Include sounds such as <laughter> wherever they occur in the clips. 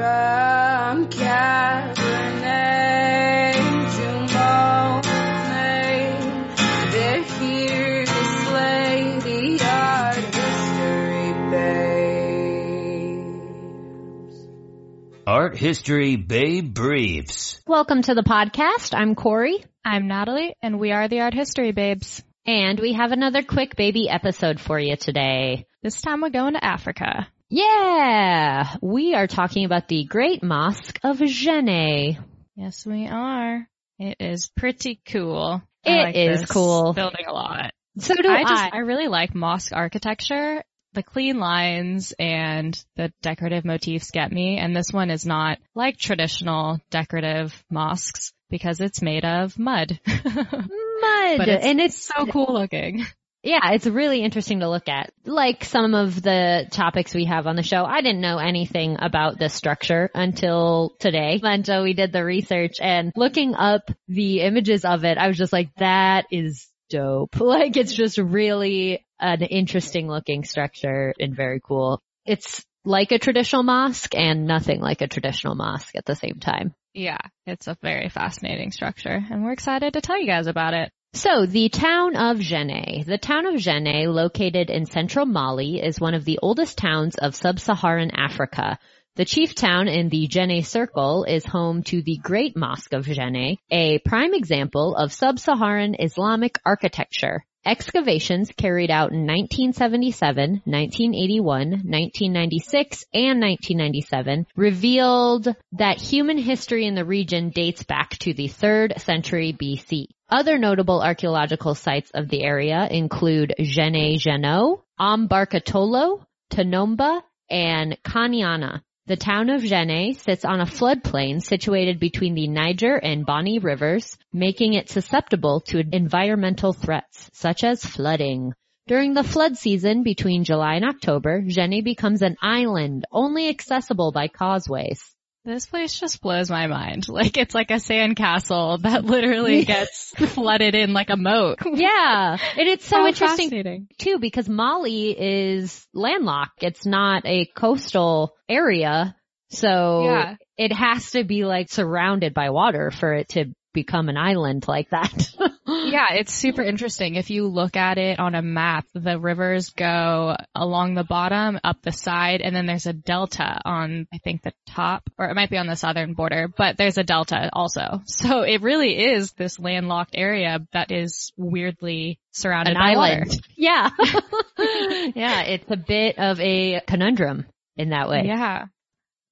From Cabernet to Monet, they're here to slay the art history babes. Art History Babe Briefs. Welcome to the podcast. I'm Corrie. I'm Natalie, and we are the Art History Babes. And we have another quick baby episode for you today. This time we're going to Africa. Yeah! We are talking about the Great Mosque of Djenné. Yes, we are. It is pretty cool. It like is cool. Building a lot. So do I. I just, I really like mosque architecture. The clean lines and the decorative motifs get me. And this one is not like traditional decorative mosques because it's made of mud. <laughs> Mud! But it's and it's so cool looking. Yeah, it's really interesting to look at. Like some of the topics we have on the show, I didn't know anything about this structure until today, until we did the research and looking up the images of it, I was just like, that is dope. <laughs> Like it's just really an interesting looking structure and very cool. It's like a traditional mosque and nothing like a traditional mosque at the same time. Yeah, it's a very fascinating structure and we're excited to tell you guys about it. So the town of Djenné. The town of Djenné, located in central Mali, is one of the oldest towns of sub-Saharan Africa. The chief town in the Djenné Circle is home to the Great Mosque of Djenné, a prime example of sub-Saharan Islamic architecture. Excavations carried out in 1977, 1981, 1996, and 1997 revealed that human history in the region dates back to the 3rd century BC. Other notable archaeological sites of the area include Djenné-Djeno, Ambarkatolo, Tanomba, and Kanyana. The town of Djenné sits on a floodplain situated between the Niger and Bani rivers, making it susceptible to environmental threats, such as flooding. During the flood season between July and October, Djenné becomes an island only accessible by causeways. This place just blows my mind. <laughs> Like it's like a sandcastle that literally <laughs> gets flooded in like a moat. Yeah, and it's so interesting too because Mali is landlocked. It's not a coastal area. So Yeah. it has to be like surrounded by water for it to become an island like that. <laughs> Yeah, it's super interesting. If you look at it on a map, the rivers go along the bottom, up the side, and then there's a delta on, I think, the top, or it might be on the southern border, but there's a delta also. <laughs> So it really is this landlocked area that is weirdly surrounded an by island. water. <laughs> Yeah. yeah, it's a bit of a conundrum in that way. Yeah.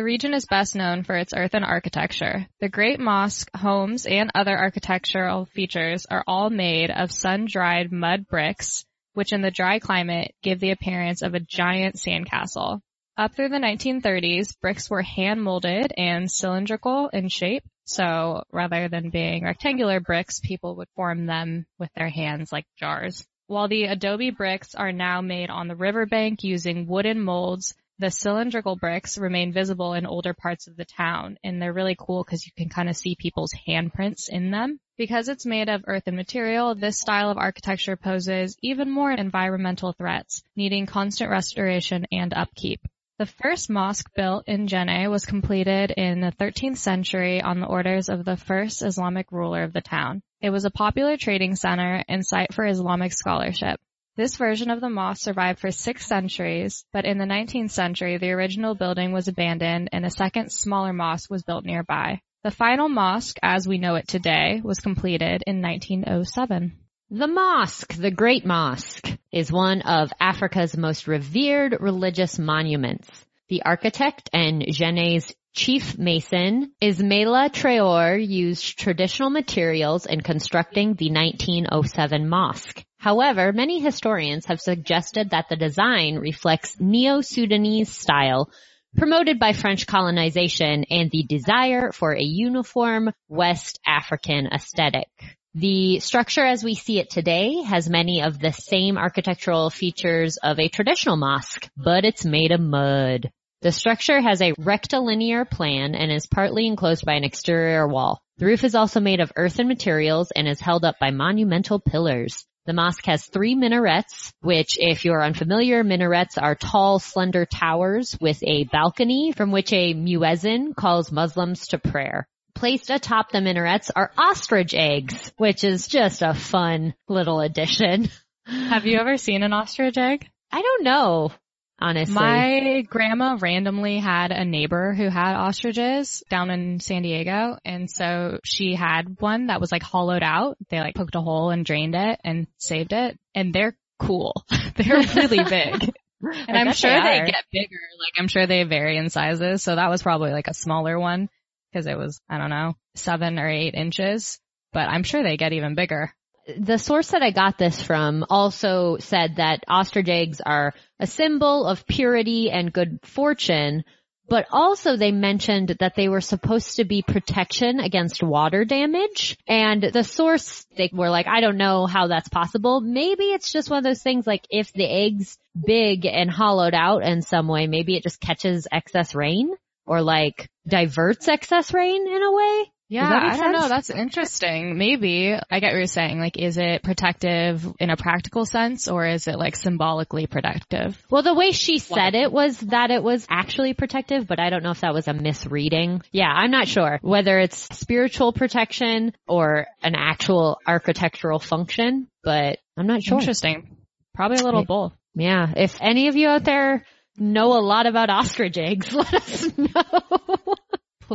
The region is best known for its earthen architecture. The Great Mosque, homes, and other architectural features are all made of sun-dried mud bricks, which in the dry climate give the appearance of a giant sandcastle. Up through the 1930s, bricks were hand molded and cylindrical in shape. So rather than being rectangular bricks, people would form them with their hands like jars. While the adobe bricks are now made on the riverbank using wooden molds, the cylindrical bricks remain visible in older parts of the town and they're really cool because you can kind of see people's handprints in them. Because it's made of earthen material, this style of architecture poses even more environmental threats, needing constant restoration and upkeep. The first mosque built in Djenné was completed in the 13th century on the orders of the first Islamic ruler of the town. It was a popular trading center and site for Islamic scholarship. This version of the mosque survived for six centuries, but in the 19th century, the original building was abandoned and a second smaller mosque was built nearby. The final mosque, as we know it today, was completed in 1907. The mosque, the Great Mosque, is one of Africa's most revered religious monuments. The architect and Djenné's chief mason, Ismaila Traore, used traditional materials in constructing the 1907 mosque. However, many historians have suggested that the design reflects Neo-Sudanese style promoted by French colonization and the desire for a uniform West African aesthetic. The structure as we see it today has many of the same architectural features of a traditional mosque, but it's made of mud. The structure has a rectilinear plan and is partly enclosed by an exterior wall. The roof is also made of earthen materials and is held up by monumental pillars. The mosque has three minarets, which if you're unfamiliar, minarets are tall, slender towers with a balcony from which a muezzin calls Muslims to prayer. Placed atop the minarets are ostrich eggs, which is just a fun little addition. Have you ever seen an ostrich egg? I don't know, honestly. My grandma randomly had a neighbor who had ostriches down in San Diego. And so she had one that was like hollowed out. They like poked a hole and drained it and saved it. And they're cool. <laughs> they're really <laughs> big. And I'm sure they they, get bigger. Like I'm sure they vary in sizes. So that was probably like a smaller one because it was, I don't know, seven or eight inches. But I'm sure they get even bigger. The source that I got this from also said that ostrich eggs are a symbol of purity and good fortune, but also they mentioned that they were supposed to be protection against water damage. And the source, they were like, I don't know how that's possible. Maybe it's just one of those things like if the egg's big and hollowed out in some way, maybe it just catches excess rain or like diverts excess rain in a way. Yeah, I don't know. That's interesting. Maybe. I get what you're saying. Like, is it protective in a practical sense or is it like symbolically protective? Well, the way she said it was that it was actually protective, but I don't know if that was a misreading. Yeah, I'm not sure whether it's spiritual protection or an actual architectural function, but I'm not sure. Interesting. Probably a little both. Yeah, if any of you out there know a lot about ostrich eggs, <laughs> let us know.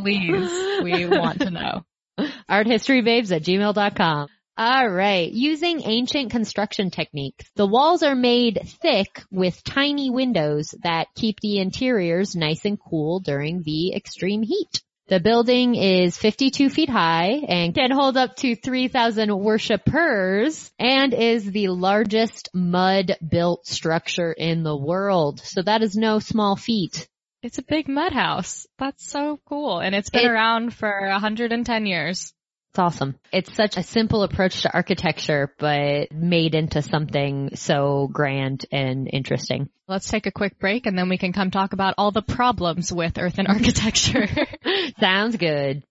Please. We want to know. <laughs> arthistorybabes at gmail.com. All right. Using ancient construction techniques, the walls are made thick with tiny windows that keep the interiors nice and cool during the extreme heat. The building is 52 feet high and can hold up to 3,000 worshippers and is the largest mud built structure in the world. So that is no small feat. It's a big mud house. That's so cool. And it's been It- around for 110 years. It's awesome. It's such a simple approach to architecture, but made into something so grand and interesting. Let's take a quick break and then we can come talk about all the problems with earthen architecture. <laughs> <laughs> Sounds good.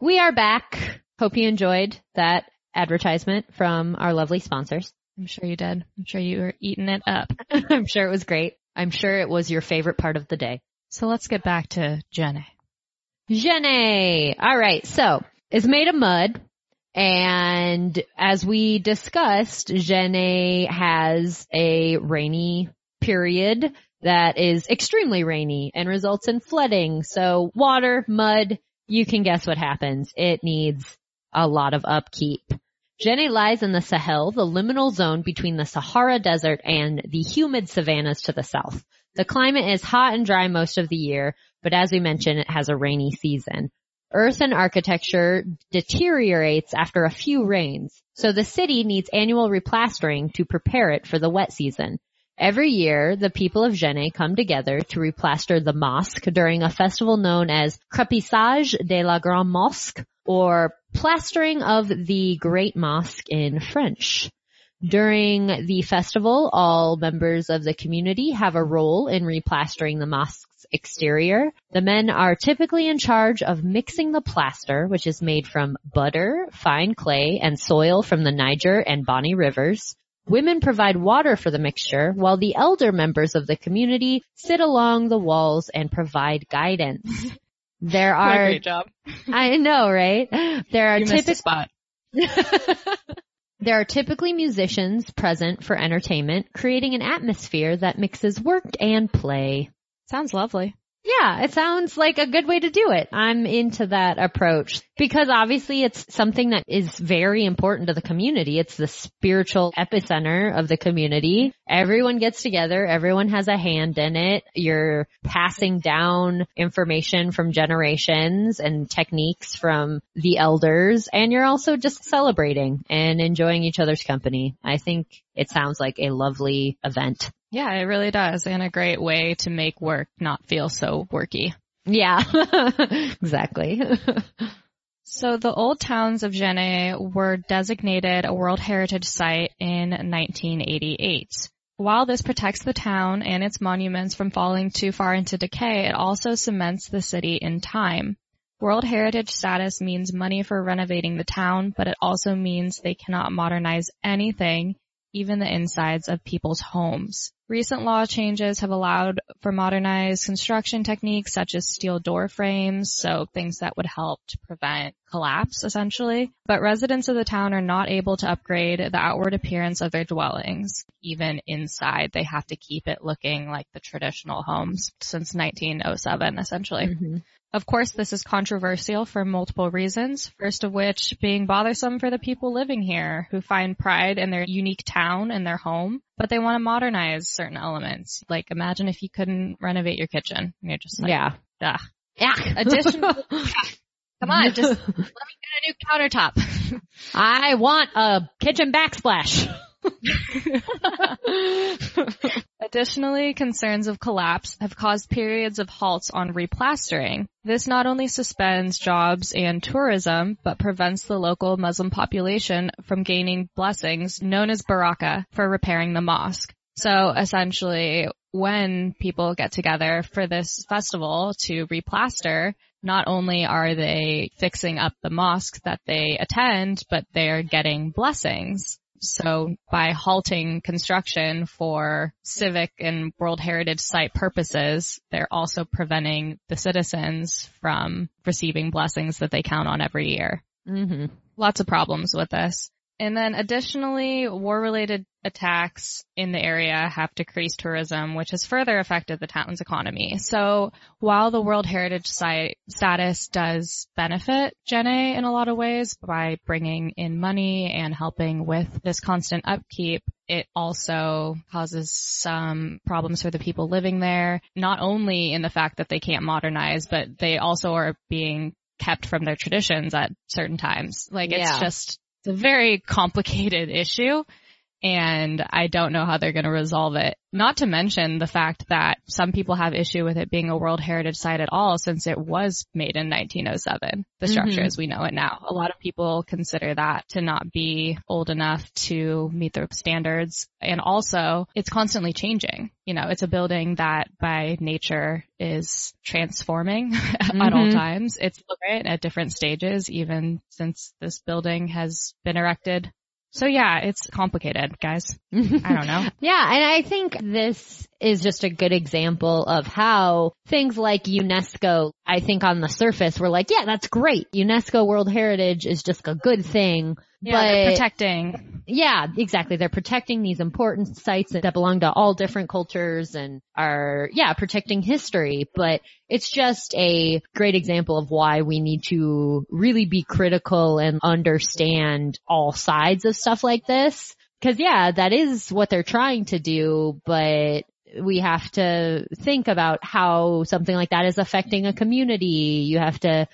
We are back. Hope you enjoyed that advertisement from our lovely sponsors. I'm sure you did. I'm sure you were eating it up. <laughs> I'm sure it was great. I'm sure it was your favorite part of the day. So let's get back to Djenné. Djenné. All right. So it's made of mud. And as we discussed, Djenné has a rainy period that is extremely rainy and results in flooding. So water, mud, you can guess what happens. It needs a lot of upkeep. Djenné lies in the Sahel, the liminal zone between the Sahara Desert and the humid savannas to the south. The climate is hot and dry most of the year, but as we mentioned, it has a rainy season. Earthen architecture deteriorates after a few rains, so the city needs annual replastering to prepare it for the wet season. Every year, the people of Djenné come together to replaster the mosque during a festival known as Crepissage de la Grande Mosque, or plastering of the Great Mosque in French. During the festival, all members of the community have a role in replastering the mosque's exterior. The men are typically in charge of mixing the plaster, which is made from butter, fine clay, and soil from the Niger and Bani rivers. Women provide water for the mixture, while the elder members of the community sit along the walls and provide guidance. <laughs> There What a are, great job. <laughs> I know, right? There are You missed a typical spot. <laughs> there are typically musicians present for entertainment, creating an atmosphere that mixes work and play. Sounds lovely. Yeah, it sounds like a good way to do it. I'm into that approach because obviously it's something that is very important to the community. It's the spiritual epicenter of the community. Everyone gets together. Everyone has a hand in it. You're passing down information from generations and techniques from the elders and you're also just celebrating and enjoying each other's company. I think it sounds like a lovely event. Yeah, it really does. And a great way to make work not feel so worky. Yeah, <laughs> exactly. <laughs> So the old towns of Djenné were designated a World Heritage Site in 1988. While this protects the town and its monuments from falling too far into decay, it also cements the city in time. World Heritage status means money for renovating the town, but it also means they cannot modernize anything even the insides of people's homes. Recent law changes have allowed for modernized construction techniques such as steel door frames, so things that would help to prevent collapse essentially. But residents of the town are not able to upgrade the outward appearance of their dwellings. Even inside, they have to keep it looking like the traditional homes since 1907 essentially. Mhm. Of course, this is controversial for multiple reasons, first of which being bothersome for the people living here who find pride in their unique town and their home, but they want to modernize certain elements. Like imagine if you couldn't renovate your kitchen. And you're just like, yeah. Ugh. Yeah. <laughs> Additional, <laughs> come on, just <laughs> let me get a new countertop. I want a kitchen backsplash. <laughs> Additionally, concerns of collapse have caused periods of halts on replastering. This not only suspends jobs and tourism, but prevents the local Muslim population from gaining blessings known as baraka for repairing the mosque. So essentially, when people get together for this festival to replaster, not only are they fixing up the mosque that they attend, but they're getting blessings. So by halting construction for civic and World Heritage Site purposes, they're also preventing the citizens from receiving blessings that they count on every year. hmm Lots of problems with this. And then additionally, war-related attacks in the area have decreased tourism, which has further affected the town's economy. So while the World Heritage Site status does benefit Djenné in a lot of ways by bringing in money and helping with this constant upkeep, it also causes some problems for the people living there, not only in the fact that they can't modernize, but they also are being kept from their traditions at certain times. Like it's Yeah. just, it's a very complicated issue and I don't know how they're going to resolve it. Not to mention the fact that some people have issue with it being a World Heritage Site at all since it was made in 1907, the structure Mhm. as we know it now. A lot of people consider that to not be old enough to meet the standards. And also it's constantly changing. You know, it's a building that by nature is transforming <laughs> at all Mhm. times. It's at different stages even since this building has been erected. So yeah, it's complicated, guys. I don't know. <laughs> Yeah, and I think this is just a good example of how things like UNESCO, I think on the surface, we're like, yeah, that's great. UNESCO World Heritage is just a good thing. Yeah, but protecting. Yeah, exactly. They're protecting these important sites that belong to all different cultures and are, yeah, protecting history. But it's just a great example of why we need to really be critical and understand all sides of stuff like this. Cause yeah, that is what they're trying to do, but we have to think about how something like that is affecting a community. You have to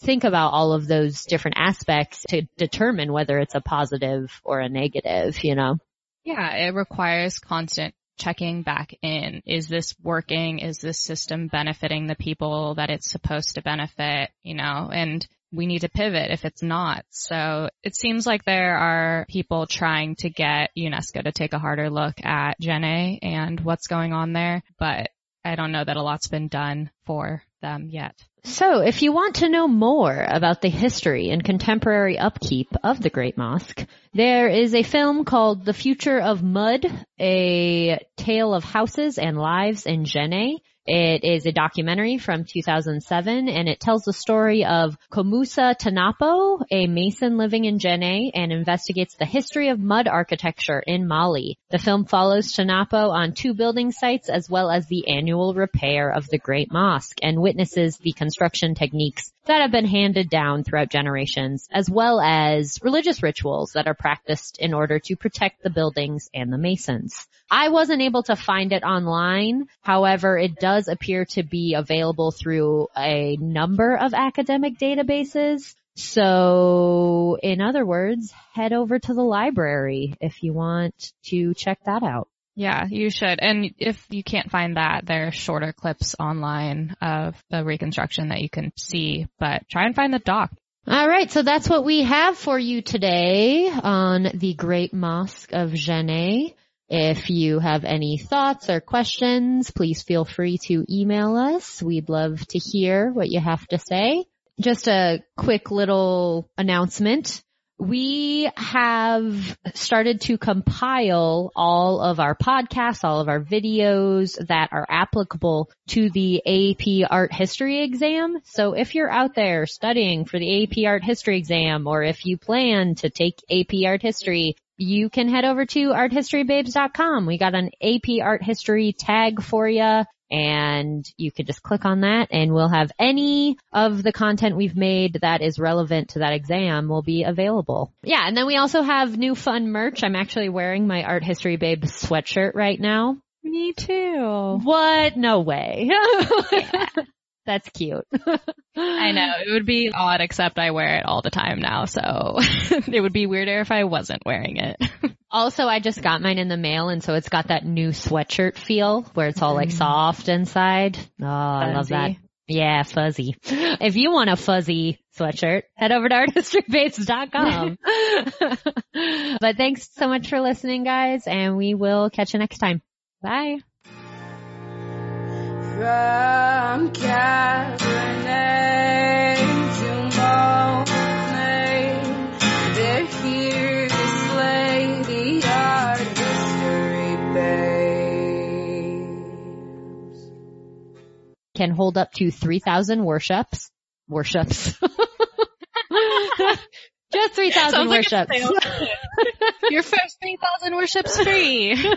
think about all of those different aspects to determine whether it's a positive or a negative, you know? Yeah, it requires constant checking back in. Is this working? Is this system benefiting the people that it's supposed to benefit? You know, and we need to pivot if it's not. So it seems like there are people trying to get UNESCO to take a harder look at Djenné and what's going on there, but I don't know that a lot's been done for them yet. So if you want to know more about the history and contemporary upkeep of the Great Mosque, There is a film called The Future of Mud, a tale of houses and lives in Djenné. It is a documentary from 2007 and it tells the story of Komusa Tanapo, a mason living in Djenné and investigates the history of mud architecture in Mali. The film follows Tanapo on two building sites as well as the annual repair of the Great Mosque and witnesses the construction techniques that have been handed down throughout generations as well as religious rituals that are practiced in order to protect the buildings and the masons. I wasn't able to find it online. However, it does appear to be available through a number of academic databases. So in other words, head over to the library if you want to check that out. Yeah, you should. And if you can't find that, there are shorter clips online of the reconstruction that you can see, but try and find the doc. All right, so that's what we have for you today on the Great Mosque of Djenné. If you have any thoughts or questions, please feel free to email us. We'd love to hear what you have to say. Just a quick little announcement. We have started to compile all of our podcasts, all of our videos that are applicable to the AP Art History exam. So if you're out there studying for the AP Art History exam, or if you plan to take AP Art History, you can head over to arthistorybabes.com. We got an AP art history tag for you and you can just click on that and we'll have any of the content we've made that is relevant to that exam will be available. Yeah, and then we also have new fun merch. I'm actually wearing my Art History babe sweatshirt right now. Me too. What? No way. <laughs> That's cute. <laughs> I know. It would be odd except I wear it all the time now, so <laughs> it would be weirder if I wasn't wearing it. <laughs> Also, I just got mine in the mail and so it's got that new sweatshirt feel where it's all like mm. soft inside. Oh, I love that. Yeah, fuzzy. If you want a fuzzy sweatshirt, head over to arthistorybabes.com. but thanks so much for listening guys and we will catch you next time. Bye. From Cabernet to Monet, they're here to slay the art babes. Can hold up to 3,000 worships. Worships. <laughs> Just 3,000 Sounds like a worships. sales <laughs> pitch. Your first 3,000 worships free. <laughs>